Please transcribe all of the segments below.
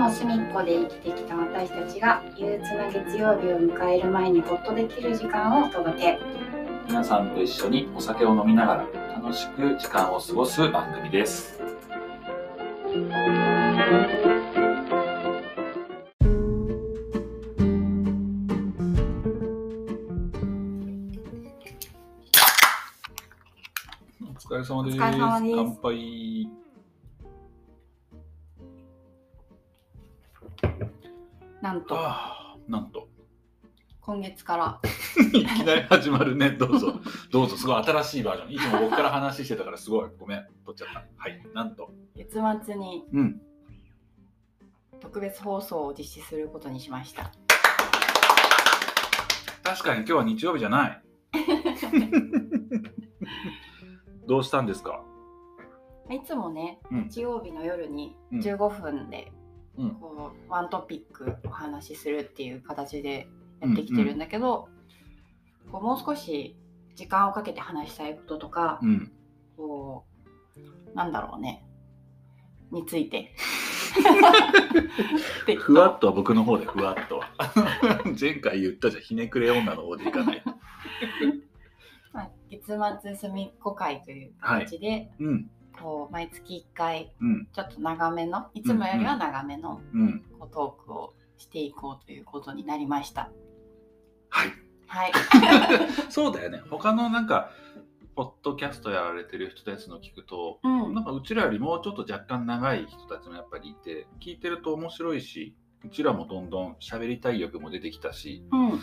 の隅っこで生きてきた私たちが憂鬱な月曜日を迎える前にほっとできる時間をお届け皆さんと一緒にお酒を飲みながら楽しく時間を過ごす番組です。お疲れ様です。お疲れ様です乾杯。なんとああ、なんと。今月から いきなり始まるね。どうぞ。どうぞ。すごい新しいバージョン。いつも僕から話してたからすごい。ごめん。取っちゃった。はい。なんと。月末にうん。特別放送を実施することにしました確かに今日は日曜日じゃない。どうしたんですか？いつもねうん日曜日の夜にうん15分でうんこうワントピックお話しするっていう形でやってきてるんだけど、こうもう少し時間をかけて話したいこととか、うん。こうなんだろうねについて でふわっとは僕の方でふわっとは。前回言ったじゃん。ひねくれ女の方でいかない。まあ、月末隅っこ会という形で、うん。こう毎月1回うん。ちょっと長めのいつもよりは長めのうん。こうトークをしていこうということになりました。はい。はい。そうだよね。他のなんか、ポッドキャストやられてる人たちの聞くと、うんなんかうちらよりもうちょっと若干長い人たちもやっぱりいて、聞いてると面白いし、うちらもどんどん喋りたい欲も出てきたし、うん。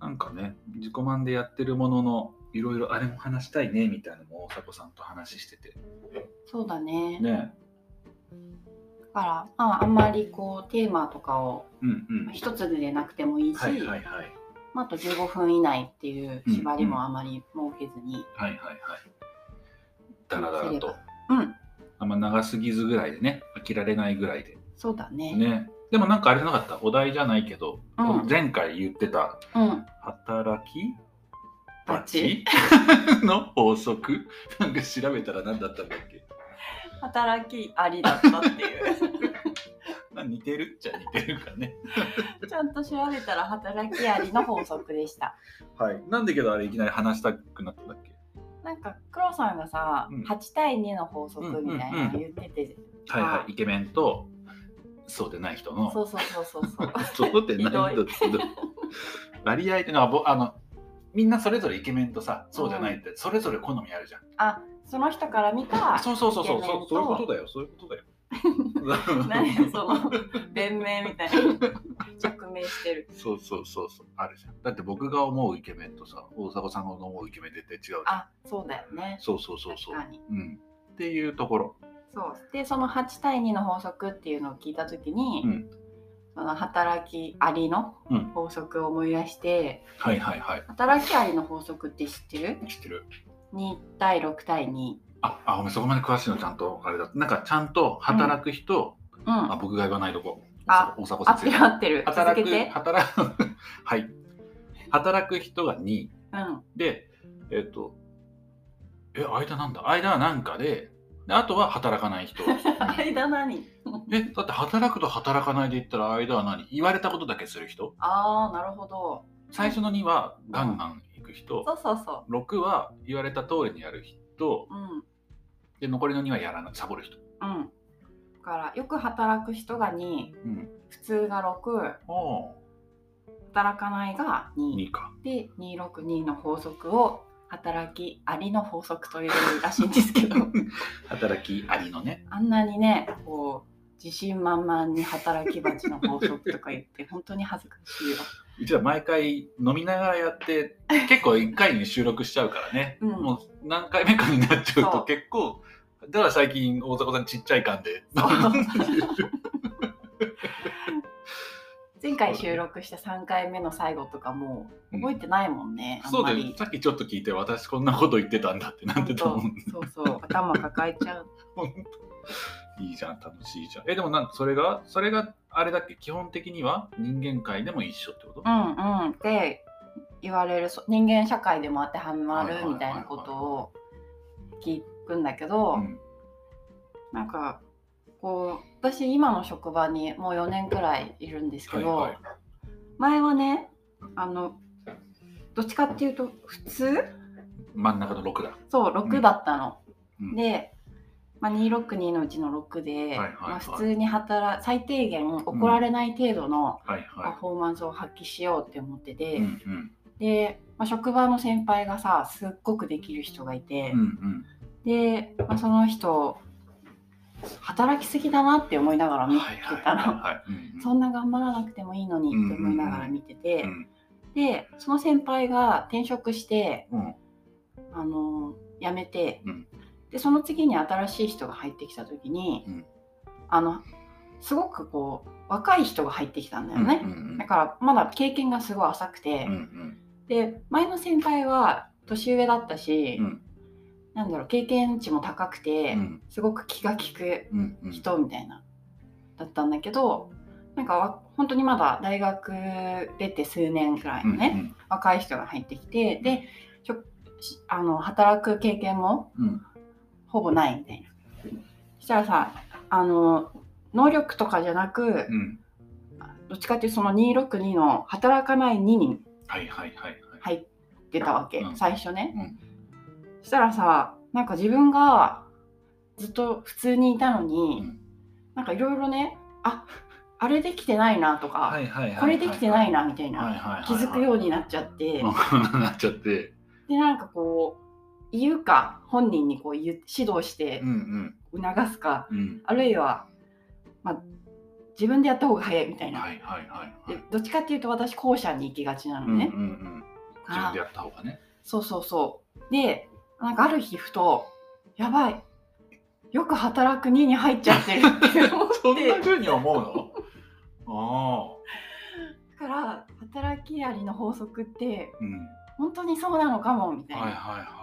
なんかね、自己満でやってるものの、いろいろあれも話したいねみたいなのも大迫さんと話してて。そうだね。ね。だから、まあ、あんまりこうテーマとかをうんうん。一つでなくてもいいし、はいはいはい。まあ、あと15分以内っていう縛りもあまり設けずに。はいはいはい。だらだらと。うん。あんま長すぎずぐらいでね、飽きられないぐらいで。そうだね。ね。でもなんかあれじゃなかった？お題じゃないけど、うん前回言ってた、うん。働きバチ？の法則？なんか調べたら何だったんだっけ？働きありだったっていう。まあ似てるっちゃ似てるかね。ちゃんと調べたら働きありの法則でした。はい。なんでけどあれいきなり話したくなったんだっけ？なんか黒さんがさ、うん8対2の法則みたいなの言ってて、はいはあい。イケメンと、そうでない人の。そうそうそうそうそう。そうでない人って割合ってのはぼあのみんなそれぞれイケメンとさそうじゃないって、それぞれ好みあるじゃんあ、その人から見た、そうそうそうそう。そうそういうことだよ。そういうことだよ。何やその弁明みたいな。着名してる。そうそうそうそう。あるじゃん。だって僕が思うイケメンとさ大迫さんが思うイケメンって絶対違うじゃん。あ、そうだよね。そうそうそうそう。うん。っていうところ。そう。で、その8対2の法則っていうのを聞いたときに、うん。その働きありのうん。法則を思い出して、はいはいはい。働きありの法則って知ってる？知ってる ?2 対6対2。ああごめんそこまで詳しいのちゃんとあれだなんかちゃんと働く人、うん。あ僕が言わないとこあ大迫先生る合ってる。働く続けて。働く はい働く人が2うん。で、えっ、と、え、間なんだ？間はなんかで、であとは働かない人。間何？え、だって働くと働かないで言ったら間は何？言われたことだけする人ああ、なるほど。最初の2はガンガン行く人。そうそうそ6は言われた通りにやる人。う。うん。で、残りの2はやらない、サボる人。うん。だから、よく働く人が2、うん。普通が6、お働かないが2。2か。で、262の法則を働きありの法則というらしいんですけど、働きありのね。あんなにね、こう、自信満々に働き蜂の法則とか言って、本当に恥ずかしいよ。うちは毎回飲みながらやって、結構1回に収録しちゃうからね。うんもう何回目かになっちゃうと結構、だから最近大迫さんちっちゃい感で。前回収録した3回目の最後とかもう覚えてないもんね、あんそう。だよさっきちょっと聞いて私こんなこと言ってたんだってなってたもんそうそう頭抱えちゃう。いいじゃん楽しいじゃん。えでもなんかそれがそれがあれだっけ基本的には人間界でも一緒ってこと？うんうん。って言われるそ人間社会でも当てはまるみたいなことを聞くんだけど、うんなんかこう私今の職場にもう4年くらいいるんですけど、はいはい。前はねあのどっちかっていうと普通？真ん中の6だ。そう6だったの。うん。で、まあ、262のうちの6で、まあ、普通に働最低限怒られない程度のはいパはフォーマンスを発揮しようって思ってて、い。うんうん。で、まあ、職場の先輩がさすっごくできる人がいてうん、うん。で、まあ、その人働きすぎだなって思いながら見てたの。そんな頑張らなくてもいいのにって思いながら見てて、うん。でその先輩が転職してうん。あの辞めて、うんでその次に新しい人が入ってきた時に、うん。あのすごくこう若い人が入ってきたんだよね、うんうんだからまだ経験がすごい浅くて、うんうん。で前の先輩は年上だったし、うん。なんだろう経験値も高くて、うん。すごく気が利くうんうん。人みたいな、だったんだけどなんかわ本当にまだ大学出て数年くらいのね、若い人が入ってきてでしょしあの働く経験もうんうんほぼないみたいな。そしたらさあの能力とかじゃなくうんどっちかっていうとその262の働かない2人。入ってたわけ、うん最初ね。うんそしたらさなんか自分がずっと普通にいたのに、うんなんかいろいろねああれできてないなとか、これできてないなみたいな、気づくようになっちゃって、う んなっちゃって。でなんかこう言うか本人にこう指導してうんうん促すか、うん。あるいは、まあ、自分でやった方が早いみたいな、はいはいはいはでい。どっちかっていうと私後者に行きがちなのうんうんね。うん。自分でやった方がね。そうそうそうでなんかある日ふとやばいよく働く2に入っちゃってるって思って そんな風に思うの？ああ。だから働きありの法則ってうん。本当にそうなのかもみたいなはいはいはいはい。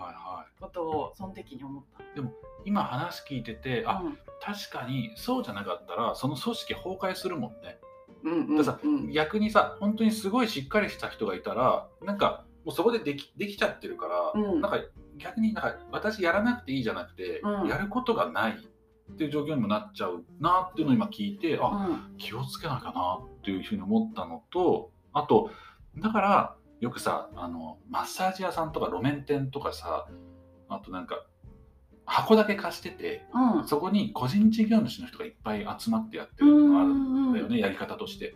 ことをその時に思った。今話聞いてて、あ、うん。確かにそうじゃなかったらその組織崩壊するもんね。うんうんさうん。逆にさ本当にすごいしっかりした人がいたらなんかもうそこでできできちゃってるから、うん。なんか逆になんか私やらなくていいじゃなくて、うん。やることがないっていう状況にもなっちゃうなっていうのを今聞いて、あうん。気をつけなきゃなっていうふうに思ったのとあとだからよくさあのマッサージ屋さんとか路面店とかさあとなんか箱だけ貸しててうんそこに個人事業主の人がいっぱい集まってやってるのがあるんだよね、やり方として。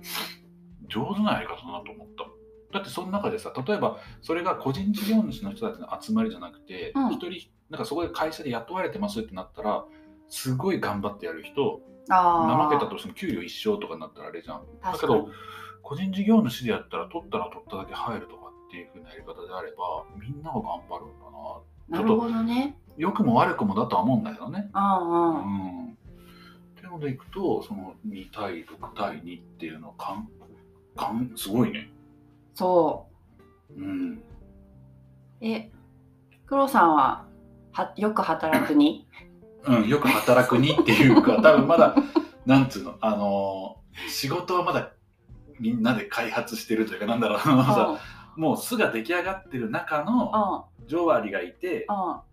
上手なやり方だなと思った。だってその中でさ、例えばそれが個人事業主の人たちの集まりじゃなくて、うん一人、なんかそこで会社で雇われてますってなったら、すごい頑張ってやる人、怠けたとしても給料一生とかになったらあれじゃん。だけど、個人事業主でやったら取ったら取っただけ入るとかっていう風なやり方であれば、みんなが頑張るんだな。なるほどね。良くも悪くもだとは思うんだけどね。うんうんうん。っていうのでいくと、その2対6対2っていうのはかん、かん、すごいね。そうん。う。え、黒さんははよく働くに？うん、よく働く2っていうか、多分まだ、なんつうの、あのー仕事はまだみんなで開発してるというか、なんだろう、あのさもう巣が出来上がってる中のうんジョワリがいて、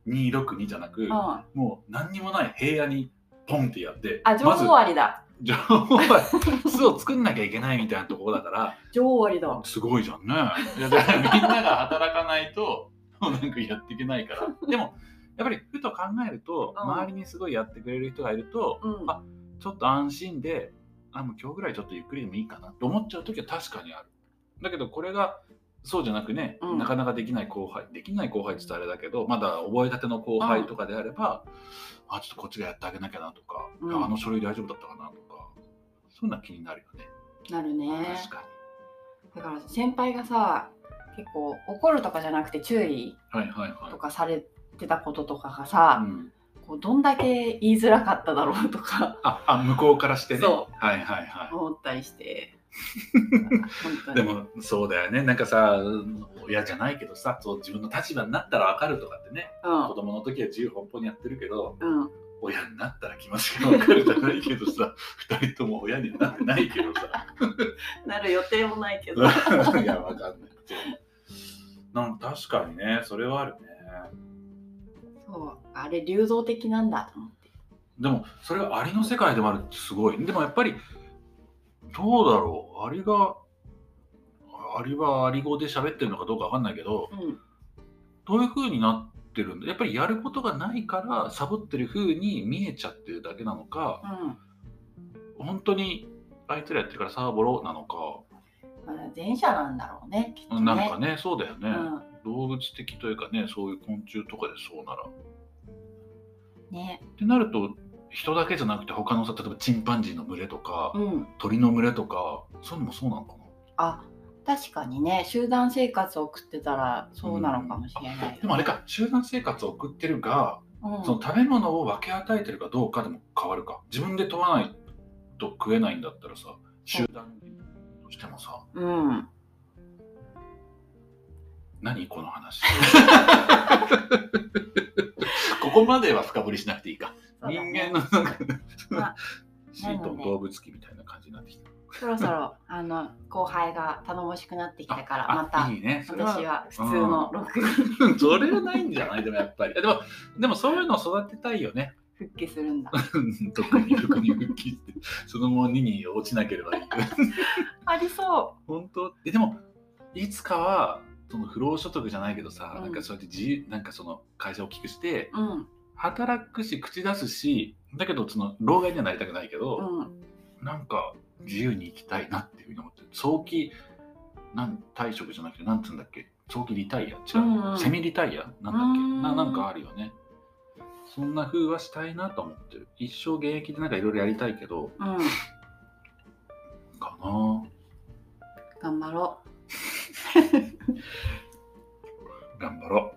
うん262じゃなく、うんあ、もう何にもない平野にポンってやって、情報終わりだ。情報は巣を作んなきゃいけないみたいなところだから、情報終わりだ。すごいじゃんね。いやだからみんなが働かないと、もうなんかやっていけないから。でも、やっぱりふと考えると、うん周りにすごいやってくれる人がいると、うん。あちょっと安心で、あ、もう今日ぐらいちょっとゆっくりでもいいかなって思っちゃう時は確かにある。だけど、これが、そうじゃなくね、うんなかなかできない後輩、できない後輩って言ったらあれだけど、まだ覚えたての後輩とかであれば、あ、ちょっとこっちがやってあげなきゃなとか、うんいやあの書類大丈夫だったかなとか、そんな気になるよね。なるね。確かだから先輩がさ、結構怒るとかじゃなくて注意に。はいはいはいと。かされてたこととかがさ、うんこうどんだけ言いづらかっただろうとかああ向こうからしてねそはいはいは思ったりして。でもそうだよね。なんかさ親じゃないけどさそう自分の立場になったら分かるとかってね。子供の時は自由奔放にやってるけどうん、うん、親になったら気持ちが分かるじゃないけどさ 二人とも親になってないけどさ。なる予定もないけど。いや分かんない。なんか確かにねそれはあるね。そう、あれ流動的なんだと思って。でもそれがアリの世界でもあるってすごい。でもやっぱりどうだろう。アリがアリはアリ語で喋ってるのかどうかわかんないけど、うん。どういう風になってるんだ？やっぱりやることがないからサボってる風に見えちゃってるだけなのかうん。本当にあいつらやってるからサーボロなのか、まあ前者なんだろうねきっとね。なんかねそうだよね、うん。動物的というかねそういう昆虫とかでそうなら。ね。ってなると人だけじゃなくて他のさ例えばチンパンジーの群れとか、うん。鳥の群れとかそういうのもそうなのかな？あ確かにね。集団生活を送ってたらそうなのかもしれないよね、でもあれか。集団生活を送ってるが、うん。その食べ物を分け与えてるかどうかでも変わるか。自分で問わないと食えないんだったらさ集団としてもさ。うん。何？この話。ここまでは深掘りしなくていいか、人ね。間のなんかまあシート動物機みたいな感じになってきた。そろそろあの後輩が頼もしくなってきたからあまたいいね。それは私は普通の録画 それはないんじゃない？でもやっぱり。でも、でもそういうのを育てたいよね。復帰するんだ。特に特に復帰して、そのまま2に落ちなければいい。ありそ本当？えでも、いつかは、その不労所得じゃないけどさ、うん。なんかそうやって自由、なんかその会社を大きくして、ううん働くし、口出すし、だけど、その、老害にはなりたくないけど、うん。なんか自由に生きたいなっていうふうに思ってる。早期、なん退職じゃなくて、なんつうんだっけ？早期リタイア？違う、うんうん。セミリタイア？なんだっけ？うん。ななんかあるよね。そんな風はしたいなと思ってる。一生現役でなんかいろいろやりたいけど、うん。かな。頑張ろ 頑張ろう。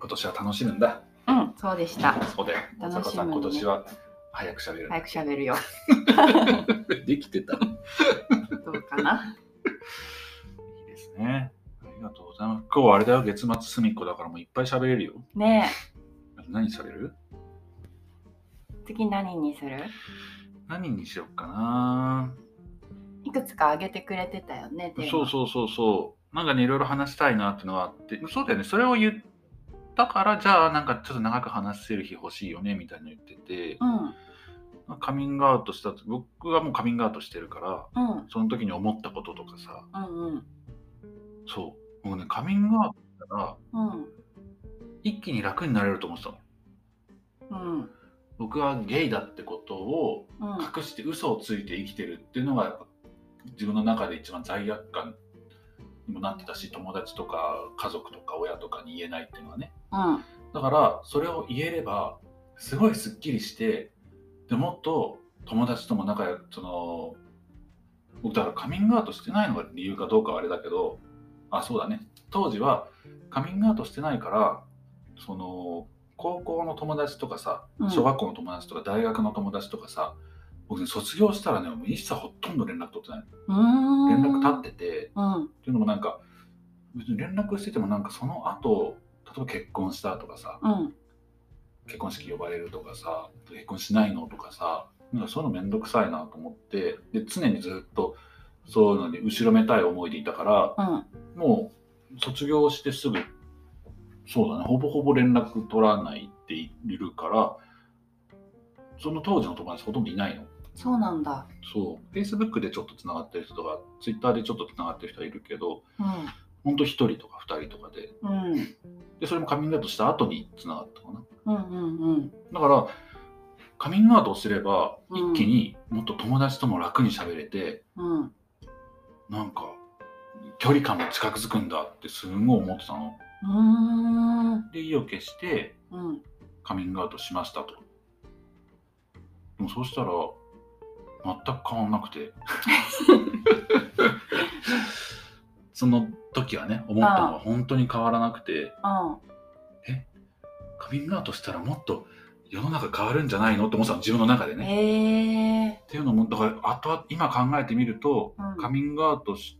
今年は楽しむんだ。ううんそうでしたそうだよ。松楽しむね坂さん、今年は早く喋る。早く喋るよ できてた。い どうかないですね。ありがとうございます。今日はあれだよ、月末すみっこだからもういっぱい喋れるよ。ね何喋る？え次何にする？何にしよっかな。いくつか挙げてくれてたよねそうそうそうそう。なんかね、いろいろ話したいなっていうのがあって、そうだよね、それを言ったから、じゃあなんかちょっと長く話せる日欲しいよねみたいなの言ってて、うん。カミングアウトしたと、僕はもうカミングアウトしてるから、うん。その時に思ったこととかさ、うんうん。そう、僕ね、カミングアウトしたら、うん。一気に楽になれると思ってたの。うん。僕はゲイだってことをうん。隠して嘘をついて生きてるっていうのがやっぱ自分の中で一番罪悪感にもなってたし友達とか家族とか親とかに言えないっていうのはね。うん。だからそれを言えればすごいすっきりしてでもっと友達とも仲良くその僕だからカミングアウトしてないのが理由かどうかはあれだけどあそうだね。当時はカミングアウトしてないからその高校の友達とかさうん。小学校の友達とか大学の友達とかさ、僕ね卒業したらねもう一切ほとんど連絡取ってない。連絡立ってて。うん。っていうのもなんか別に連絡しててもなんかその後例えば結婚したとかさうん。結婚式呼ばれるとかさ結婚しないのとかさなんかそういうのめんどくさいなと思ってで常にずっとそういうのに後ろめたい思いでいたからうん。もう卒業してすぐそうだねほぼほぼ連絡取らないっているからその当時の友達ほとんどいないのそうなんだ。そう。Facebook でちょっとつながってる人とか Twitter でちょっとつながってる人はいるけどうほんと1人とか2人とかで。んうん。でそれもカミングアウトした後につながったかな。うんうんうん。だからカミングアウトをすればうん。一気にもっと友達とも楽に喋れて、うん。なんか距離感も近づくんだってすんごい思ってたの。で意を決してうん。カミングアウトしましたと。でもそうしたら全く変わんなくて。その時はね思ったのは本当に変わらなくて。カミングアウトしたらもっと世の中変わるんじゃないの？って思ってたの自分の中でうんね。っていうのもだからあとは今考えてみると、うん。カミングアウトし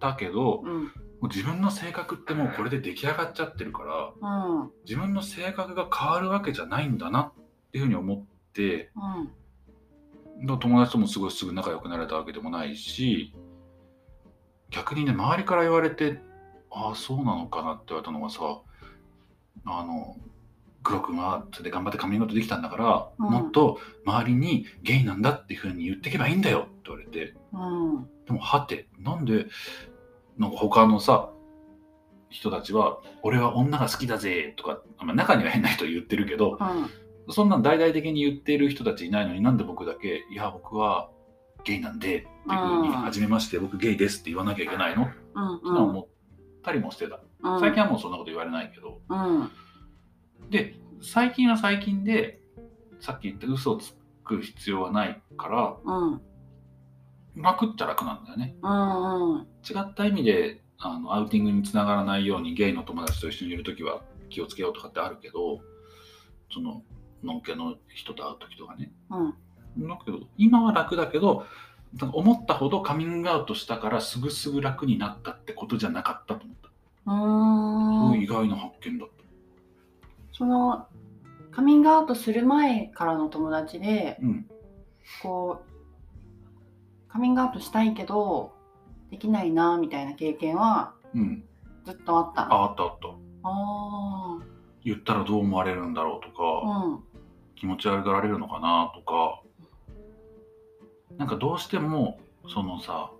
たけど、もうん。う自分の性格ってもうこれで出来上がっちゃってるからうん。自分の性格が変わるわけじゃないんだなっていうふうに思ってうんだから友達ともすごいすぐ仲良くなれたわけでもないし逆にね周りから言われてああそうなのかなって言われたのがさあの黒くんはそれで頑張ってカミングアウトできたんだから、うん。もっと周りにゲイなんだっていうふうに言っていけばいいんだよって言われてうん。でもはてなんでなんか他のさ人たちは「俺は女が好きだぜ」とか、まあ、中には変な人言ってるけどうんそんなん大々的に言ってる人たちいないのになんで僕だけ「いや僕はゲイなんで」っていうふうにうん初めまして僕ゲイですって言わなきゃいけないの？うんのは思ったりもしてた。うん。最近はもうそんなこと言われないけど。うん。で最近は最近でさっき言った嘘をつく必要はないからうん。楽っちゃ楽なんだよね。うんうん。違った意味であのアウティングにつながらないようにゲイの友達と一緒にいる時は気をつけようとかってあるけどそののんけの人と会う時とかね。うん。だけど今は楽だけど思ったほどカミングアウトしたからすぐすぐ楽になったってことじゃなかったと思った、うーん。意外な発見だった。そのカミングアウトする前からの友達でうん。こうカミングアウトしたいけどできないなみたいな経験はうん。ずっとあったの。ああったあった。あ言ったらどう思われるんだろうとか、ーうん気持ち悪がられるのかなとか。なんかどうしてもそのさ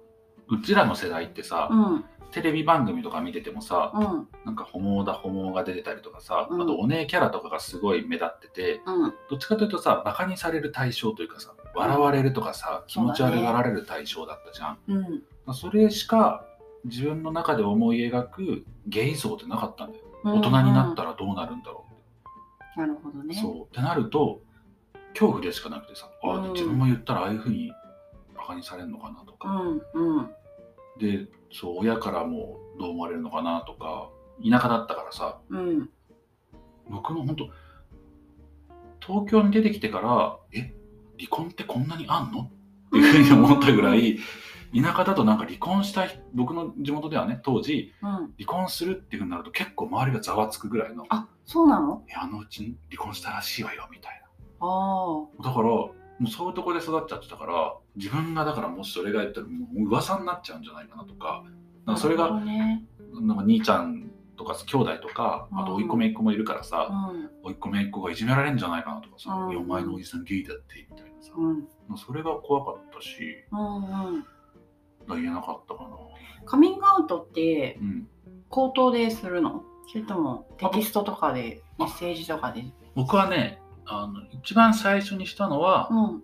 うちらの世代ってさ、うん。テレビ番組とか見ててもさ、うん。なんかホモだホモが出てたりとかさ、うん。あとお姉キャラとかがすごい目立っててうん。どっちかというとさバカにされる対象というかさ笑われるとかさ、気持ち悪がられる対象だったじゃん。うん。まあそれしか自分の中で思い描くゲイ像ってなかったんだよ、大人になったらどうなるんだろうなるほどね。そう。ってなると恐怖でしかなくてさ、あうん。自分も言ったらああいうふうにバカにされるのかなとうか、んうん。でそう親からもどう思われるのかなとか田舎だったからさうん。僕の本当東京に出てきてからえ離婚ってこんなにあんの？っていうふうに思ったぐらい田舎だとなんか離婚したい僕の地元ではね当時うん。離婚するっていうふうになると結構周りがざわつくぐらいのあそうなの？えあのうちに離婚したらしいわよみたいな。あだからもうそういうところで育っちゃってたから自分がだからもしそれが言ったらもう噂になっちゃうんじゃないかなとかあなんかそれがね。なんか兄ちゃんとか兄弟とかあと甥っ子姪っ子もいるからさうん。甥っ子姪っ子がいじめられるんじゃないかなとかさうん「いやお前のおじさんゲイだって」みたいなさ。うん。まあそれが怖かったし。うんうんだから言えなかったかな。カミングアウトってうん。口頭でするの？それともテキストとかでメッセージとかで？僕はねあの一番最初にしたのはうん。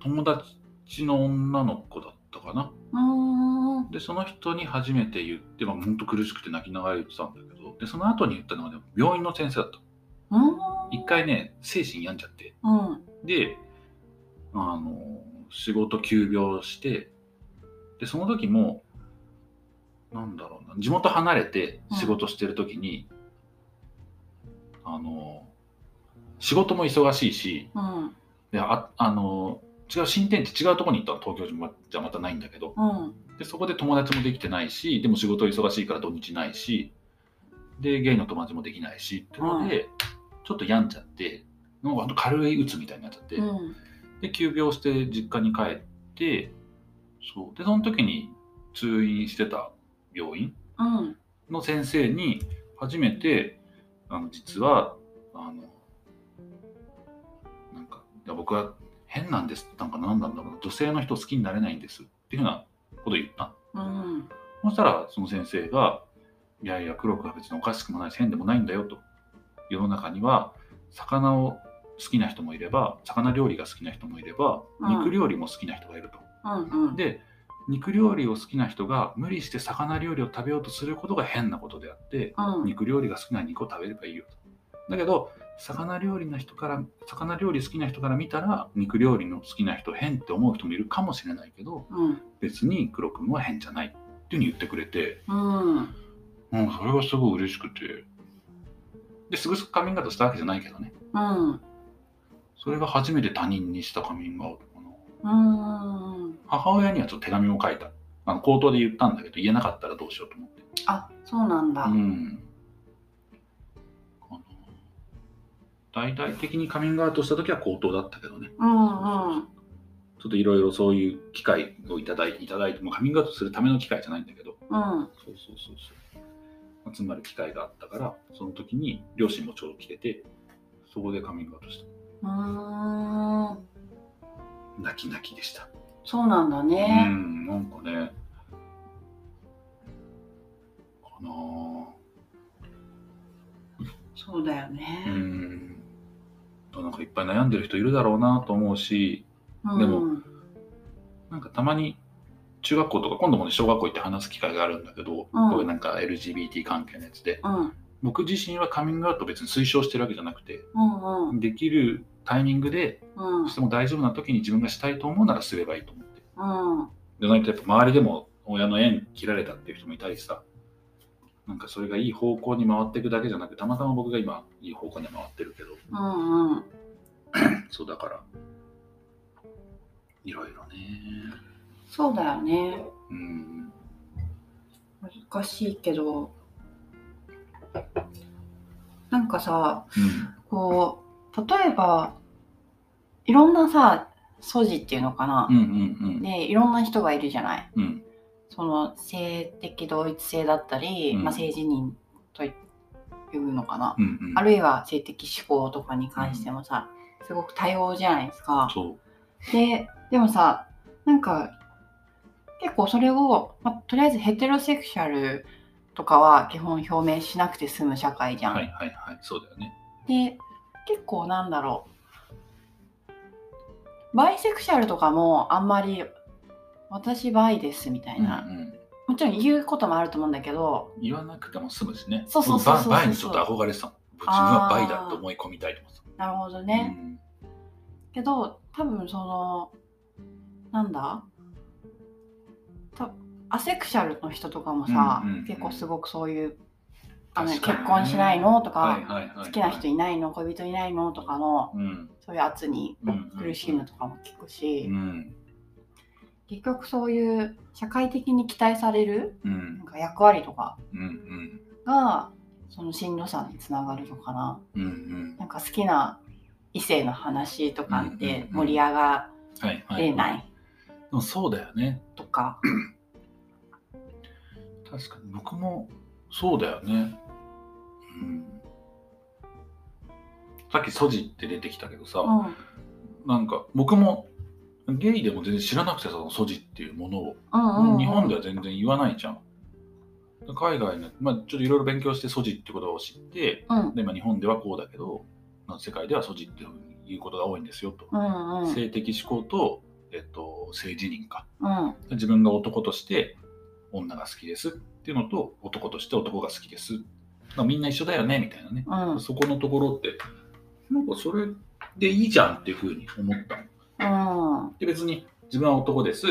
友達の女の子だったかな。でその人に初めて言って、まあ、本当苦しくて泣きながら言ってたんだけどでその後に言ったのは、ね、病院の先生だったうん。一回ね精神病んじゃって。うん。であの仕事休業してでその時もなんだろうな地元離れて仕事してる時に、あの仕事も忙しいしうん。でああの違う新天地違うところに行ったの東京じゃまたないんだけど。うん。でそこで友達もできてないしでも仕事忙しいから土日ないしでゲイの友達もできないしってので、ちょっと病んじゃってなんか軽い鬱みたいになっちゃって、うん。で休病して実家に帰ってそう。でその時に通院してた病院うん。の先生に初めてあの実はあのなんかいや僕は変なんですなんか何なんだろうな。女性の人好きになれないんですっていうふうなことを言った。のうん。そしたらその先生が「いやいや黒くは別におかしくもないし変でもないんだよ」と。世の中には魚を好きな人もいれば魚料理が好きな人もいればうん。肉料理も好きな人がいると。うんうんで肉料理を好きな人が無理して魚料理を食べようとすることが変なことであってうん肉料理が好きな肉を食べればいいよと。だけど魚料理の人から魚料理好きな人から見たら肉料理の好きな人変って思う人もいるかもしれないけどうん別に黒くんは変じゃないっていうふうに言ってくれてうんうん、それがすごい嬉しくて。ですぐカミングアウトしたわけじゃないけどね。うんそれが初めて他人にしたカミングアウト母親にはちょっと手紙も書いた。あの口頭で言ったんだけど、言えなかったらどうしようと思って。あそうなんだうん。大々的にカミングアウトした時は口頭だったけどね。うんうんちょっといろいろそういう機会をいただいて、いただいて、もうカミングアウトするための機会じゃないんだけど、うんそうそうそうそう。集まる機会があったからその時に両親もちょうど来ててそこでカミングアウトしうーんた泣き泣きでした。そうなんだうね。んなんかねかなそうだようね。んなんかいっぱい悩んでる人いるだろうなと思うしうん。でもなんかたまに中学校とか今度もね小学校行って話す機会があるんだけど、うん。こういうなんか LGBT 関係のやつでうん。僕自身はカミングアウト別に推奨してるわけじゃなくてうんうん。できるタイミングでうん。しても大丈夫な時に自分がしたいと思うならすればいいと思って。うん。でないとやっぱ周りでも親の縁切られたっていう人もいたりさなんかそれがいい方向に回っていくだけじゃなくたまたま僕が今いい方向に回ってるけど。うんうん。そうだからいろいろね。そうだよね。うん。難しいけど。なんかさうん。こう例えばいろんなさ素地っていうのかな。う、んうんでいろんな人がいるじゃない。うん。うんその性的同一性だったり、うん。まあ、性自認というのかな、うんうん。あるいは性的指向とかに関してもさ、すごく多様じゃないですか。そう。ででもさなんか結構それを、まあ、とりあえずヘテロセクシャルとかは基本表明しなくて済む社会じゃん。はいはいはい。そうだよね。で結構なんだろうバイセクシャルとかもあんまり私バイですみたいな、うんうん。もちろん言うこともあると思うんだけど。言わなくても済むしね。そうそうそうバイにちょっと憧れてた。の自分はバイだって思い込みたいと思ってなるほどたね、けど多分そのなんだ？たアセクシャルの人とかもさ、うんうんうん。結構すごくそういうあの、結婚しないの？とか、はいはいはいはい。好きな人いないの？恋人いないの？とかのうん。そういう圧にうんうん苦しむとかも聞くし、うん結局そういう社会的に期待されるうなんんか役割とかうんうん。がそのしんどさにつながるのかな。うんうん。なんか好きな異性の話とかってうんうんうん。盛り上がれない。でもそうだよね。とか。確かに僕もそうだよねうん。さっきソジって出てきたけどさ、うん。なんか僕もゲイでも全然知らなくてさそのソジっていうものを、うんうん日本では全然言わないじゃん。海外の、まあ、ちょっといろいろ勉強してソジって言葉を知ってうん。で、まあ、日本ではこうだけど、まあ、世界ではソジっていうことが多いんですよと、うんうん。性的指向と、えっと、性自認か。うん。自分が男として女が好きですっていうのと男として男が好きです、まあ、みんな一緒だよねみたいなね、うん。そこのところって。なんかそれでいいじゃんっていうふうに思った。のうん。で別に自分は男です。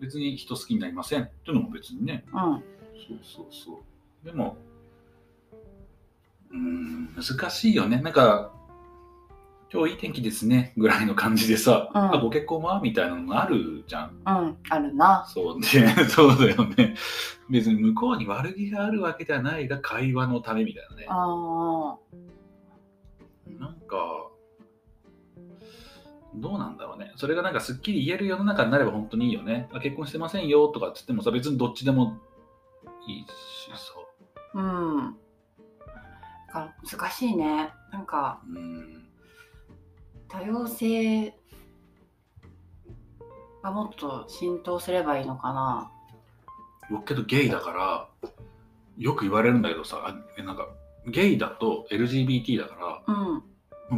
別に人好きになりませんっていうのも別にね。うん。そうそうそう。でもうーん難しいよね。なんか今日いい天気ですねぐらいの感じでさ、うん。あご結婚はみたいなのがあるじゃん。うんあるな。そうで そうだよね。別に向こうに悪気があるわけではないが会話のためみたいなね。あなんかどうなんだろうね。それがなんかすっきり言える世の中になれば本当にいいよね。あ結婚してませんよとかっつってもさ別にどっちでもいいしさ。あうん。難しいね。なんかうん多様性がもっと浸透すればいいのかな？僕けどゲイだからよく言われるんだけどさなんかゲイだと LGBT だからうん。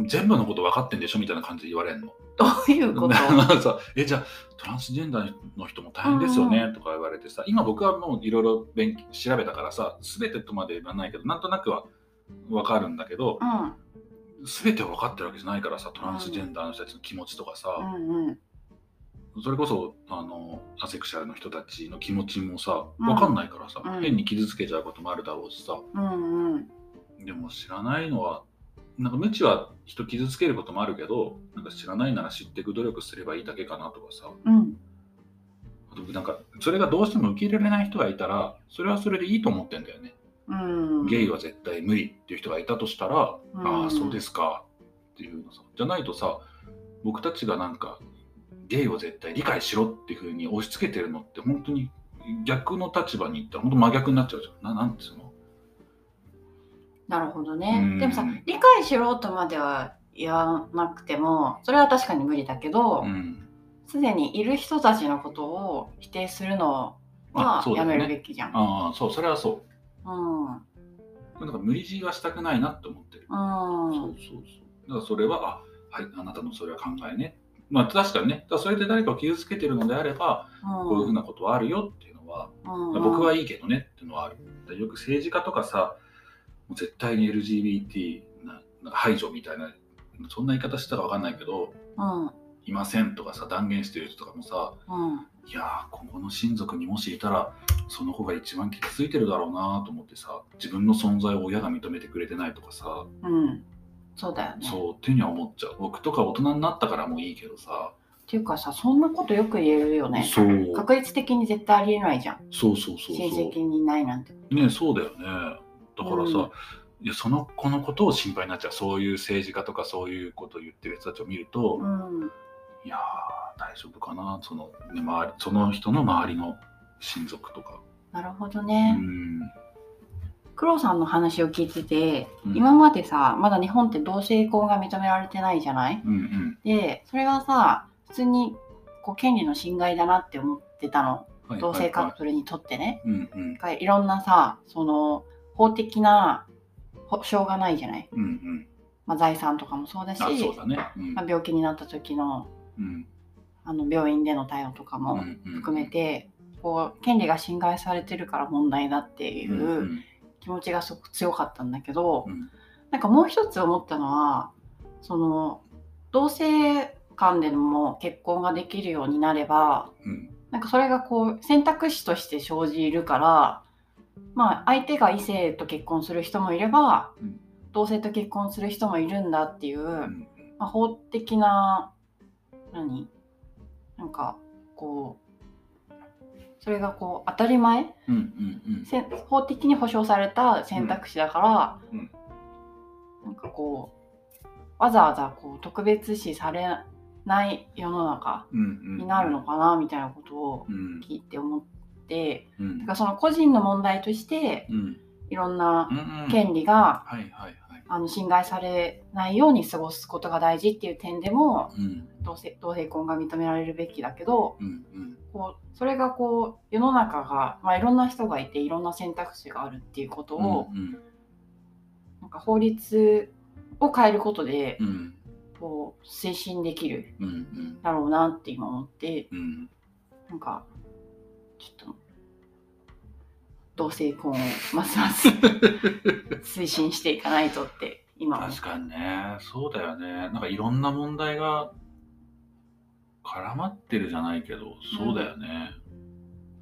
全部のこと分かってんでしょみたいな感じで言われるの。どういうこと？さえじゃあトランスジェンダーの人も大変ですよねとか言われてさ今僕はもういろいろ勉強調べたからさ全てとまで言わないけどなんとなくは分かるんだけどうん。全て分かってるわけじゃないからさトランスジェンダーの人たちの気持ちとかさ、うんうん。それこそあのアセクシャルの人たちの気持ちもさうん分かんないからさ、うん変に傷つけちゃうこともあるだろうしさうんうん。でも知らないのはなんか無知は人傷つけることもあるけどなんか知らないなら知っていく努力すればいいだけかなとかさうん。あとなんかそれがどうしても受け入れられない人がいたらそれはそれでいいと思ってんだよね、うん。ゲイは絶対無理っていう人がいたとしたら、うん。ああそうですか。っていうのさ。じゃないとさ僕たちがなんかゲイを絶対理解しろっていうふうに押し付けてるのって本当に逆の立場に行ったら本当真逆になっちゃうじゃん。ななんつうの？なるほどうねん。でもさ理解しろとまでは言わなくてもそれは確かに無理だけどうん。すで、にいる人たちのことを否定するのはやめるべきじゃん。ああそうそれはそう。んうなんか無理強いはしたくないなって思ってる、うん。そうそうそう。だからそれはあはいあなたのそれは考えね。まあ確かにね。だそれで誰かを傷つけてるのであれば、こういうふうなことはあるよっていうのは、うん。まあ僕はいいけどねっていうのはある。よく政治家とかさもう絶対に LGBT な排除みたいなそんな言い方したか分かんないけどうん。いませんとかさ断言してる人とかもさうんいやー今後の親族にもしいたらその子が一番傷ついてるだろうなと思ってさ自分の存在を親が認めてくれてないとかさ、うん。そうだよね。そうっていうには思っちゃう。僕とか大人になったからもういいけどさ。っていうかさそんなことよく言えるよね。そう。確率的に絶対ありえないじゃん。そうそうそう親そ戚にいないなんて。うねそうだよね。だからさ、うん。いやその子のことを心配になっちゃう。そういう政治家とかそういうことを言ってる人たちを見ると、うん。いやー大丈夫かな？その,、ね、周りその人の周りの親族とか。なるほどうね。ん黒さんの話を聞いてて、うん。今までさまだ日本って同性婚が認められてないじゃない？うんうん。でそれはさ普通にこう権利の侵害だなって思ってたの。はい同性カはいップルにとってね。うんうん。がいろんなさその法的な保障がないじゃない、うんうん。まあ、財産とかもそうだしね。うん。まあ、病気になった時のうんあの病院での対応とかも含めて、こう権利が侵害されてるから問題だっていう気持ちがすごく強かったんだけど、うん。なんかもう一つ思ったのはその同性間でも結婚ができるようになればうん。なんかそれがこう選択肢として生じるからまあ相手が異性と結婚する人もいれば、うん。同性と結婚する人もいるんだっていう、うん。まあ、法的な何？なんかこうそれがこう当たり前？うんうんうん。法的に保障された選択肢だから、うんうん。なんかこうわざわざこう特別視されない世の中になるのかなみたいなことをうん。聞いて思って、うん。だからその個人の問題としてうん。いろんな権利が、はいはいはいあの侵害されないように過ごすことが大事っていう点でもうん。同性同性婚が認められるべきだけどうんうん。こうそれがこう世の中が、まあ、いろんな人がいていろんな選択肢があるっていうことを、うんなんか法律を変えることでうん。こう推進できるうんうん。だろうなって今思ってうん。なんかちょっと同性婚をますます 推進していかないとって今確かにね。そうだよね。なんかいろんな問題が絡まってるじゃないけどそうだよね、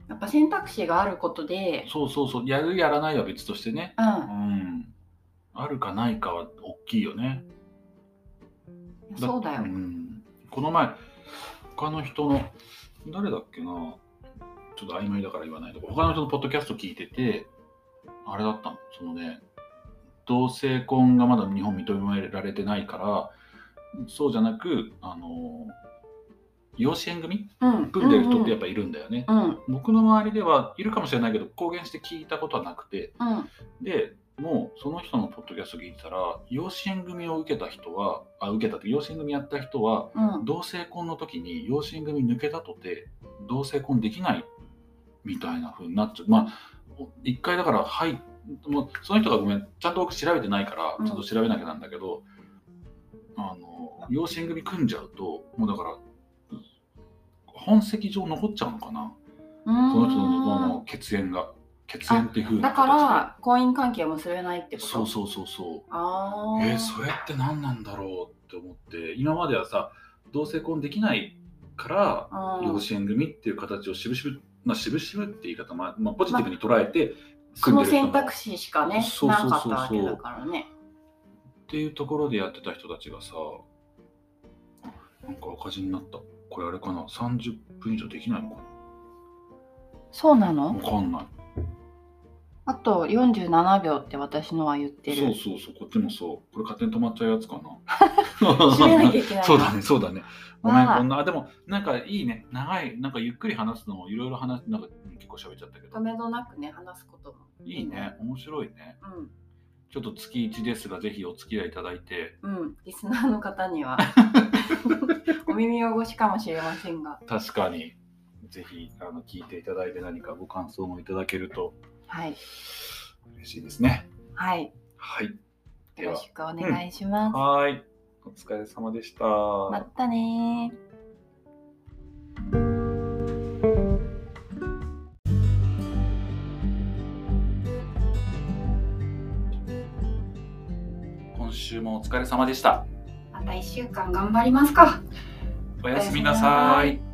やっぱ選択肢があることで、そうそうそう。やるやらないは別としてね。う、うん。んあるかないかは大きいよね。そうだよ。ん、この前他の人の誰だっけなちょっと曖昧だから言わないとこ他の人のポッドキャスト聞いててあれだったの。そのね同性婚がまだ日本認められてないからそうじゃなくあの養子縁組？うん、組んでる人ってやっぱいるんだよね、うん。うん。僕の周りではいるかもしれないけど公言して聞いたことはなくて。うん。でもうその人のポッドキャスト聞いてたら養子縁組を受けた人はあ受けたって養子縁組やった人はうん。同性婚の時に養子縁組抜けたとて同性婚できないみたいな風になっちゃう。まあ一回だからはいもうその人がごめんちゃんと僕調べてないからうん。ちゃんと調べなきゃなんだけど、あの養子縁組組んじゃうともうだから本籍上残っちゃうのかな。その人のの血縁が血縁っていう風なだから婚姻関係を結べないってこと？そうそうそうそう。ああえーそれって何なんだろうって思って今まではさ同性婚できないから養子縁組っていう形をしぶしぶまあしぶしぶって言い方まあ、まあ、ポジティブに捉えてその選択肢しかねそうなそうそうそう。かったわけだからね。っていうところでやってた人たちがさなんか赤字になった。これあれかな？30分以上できないのかそうなの？なわかんないあと47秒って私のは言ってる。そうそうそうこっちもそう。これ勝手に止まっちゃうやつかな。締めなきゃいけないな。そうだねそうだね。ごめんこんなあでもなんかいいね。長いなんかゆっくり話すのもいろいろ話なんかうん結構喋っちゃったけど。止めどなくね話すことも。いいね。面白いね。うん。ちょっと月1ですが、ぜひお付き合いいただいて。うん、リスナーの方には。お耳汚しかもしれませんが、確かに、ぜひあの聞いていただいて何かご感想もいただけるとはい、嬉しいですね。はい、はい。よろ、しくお願いします。はい。お疲れ様でした。またねー。今週もお疲れ様でした。また一週間頑張りますか。おやすみなさい。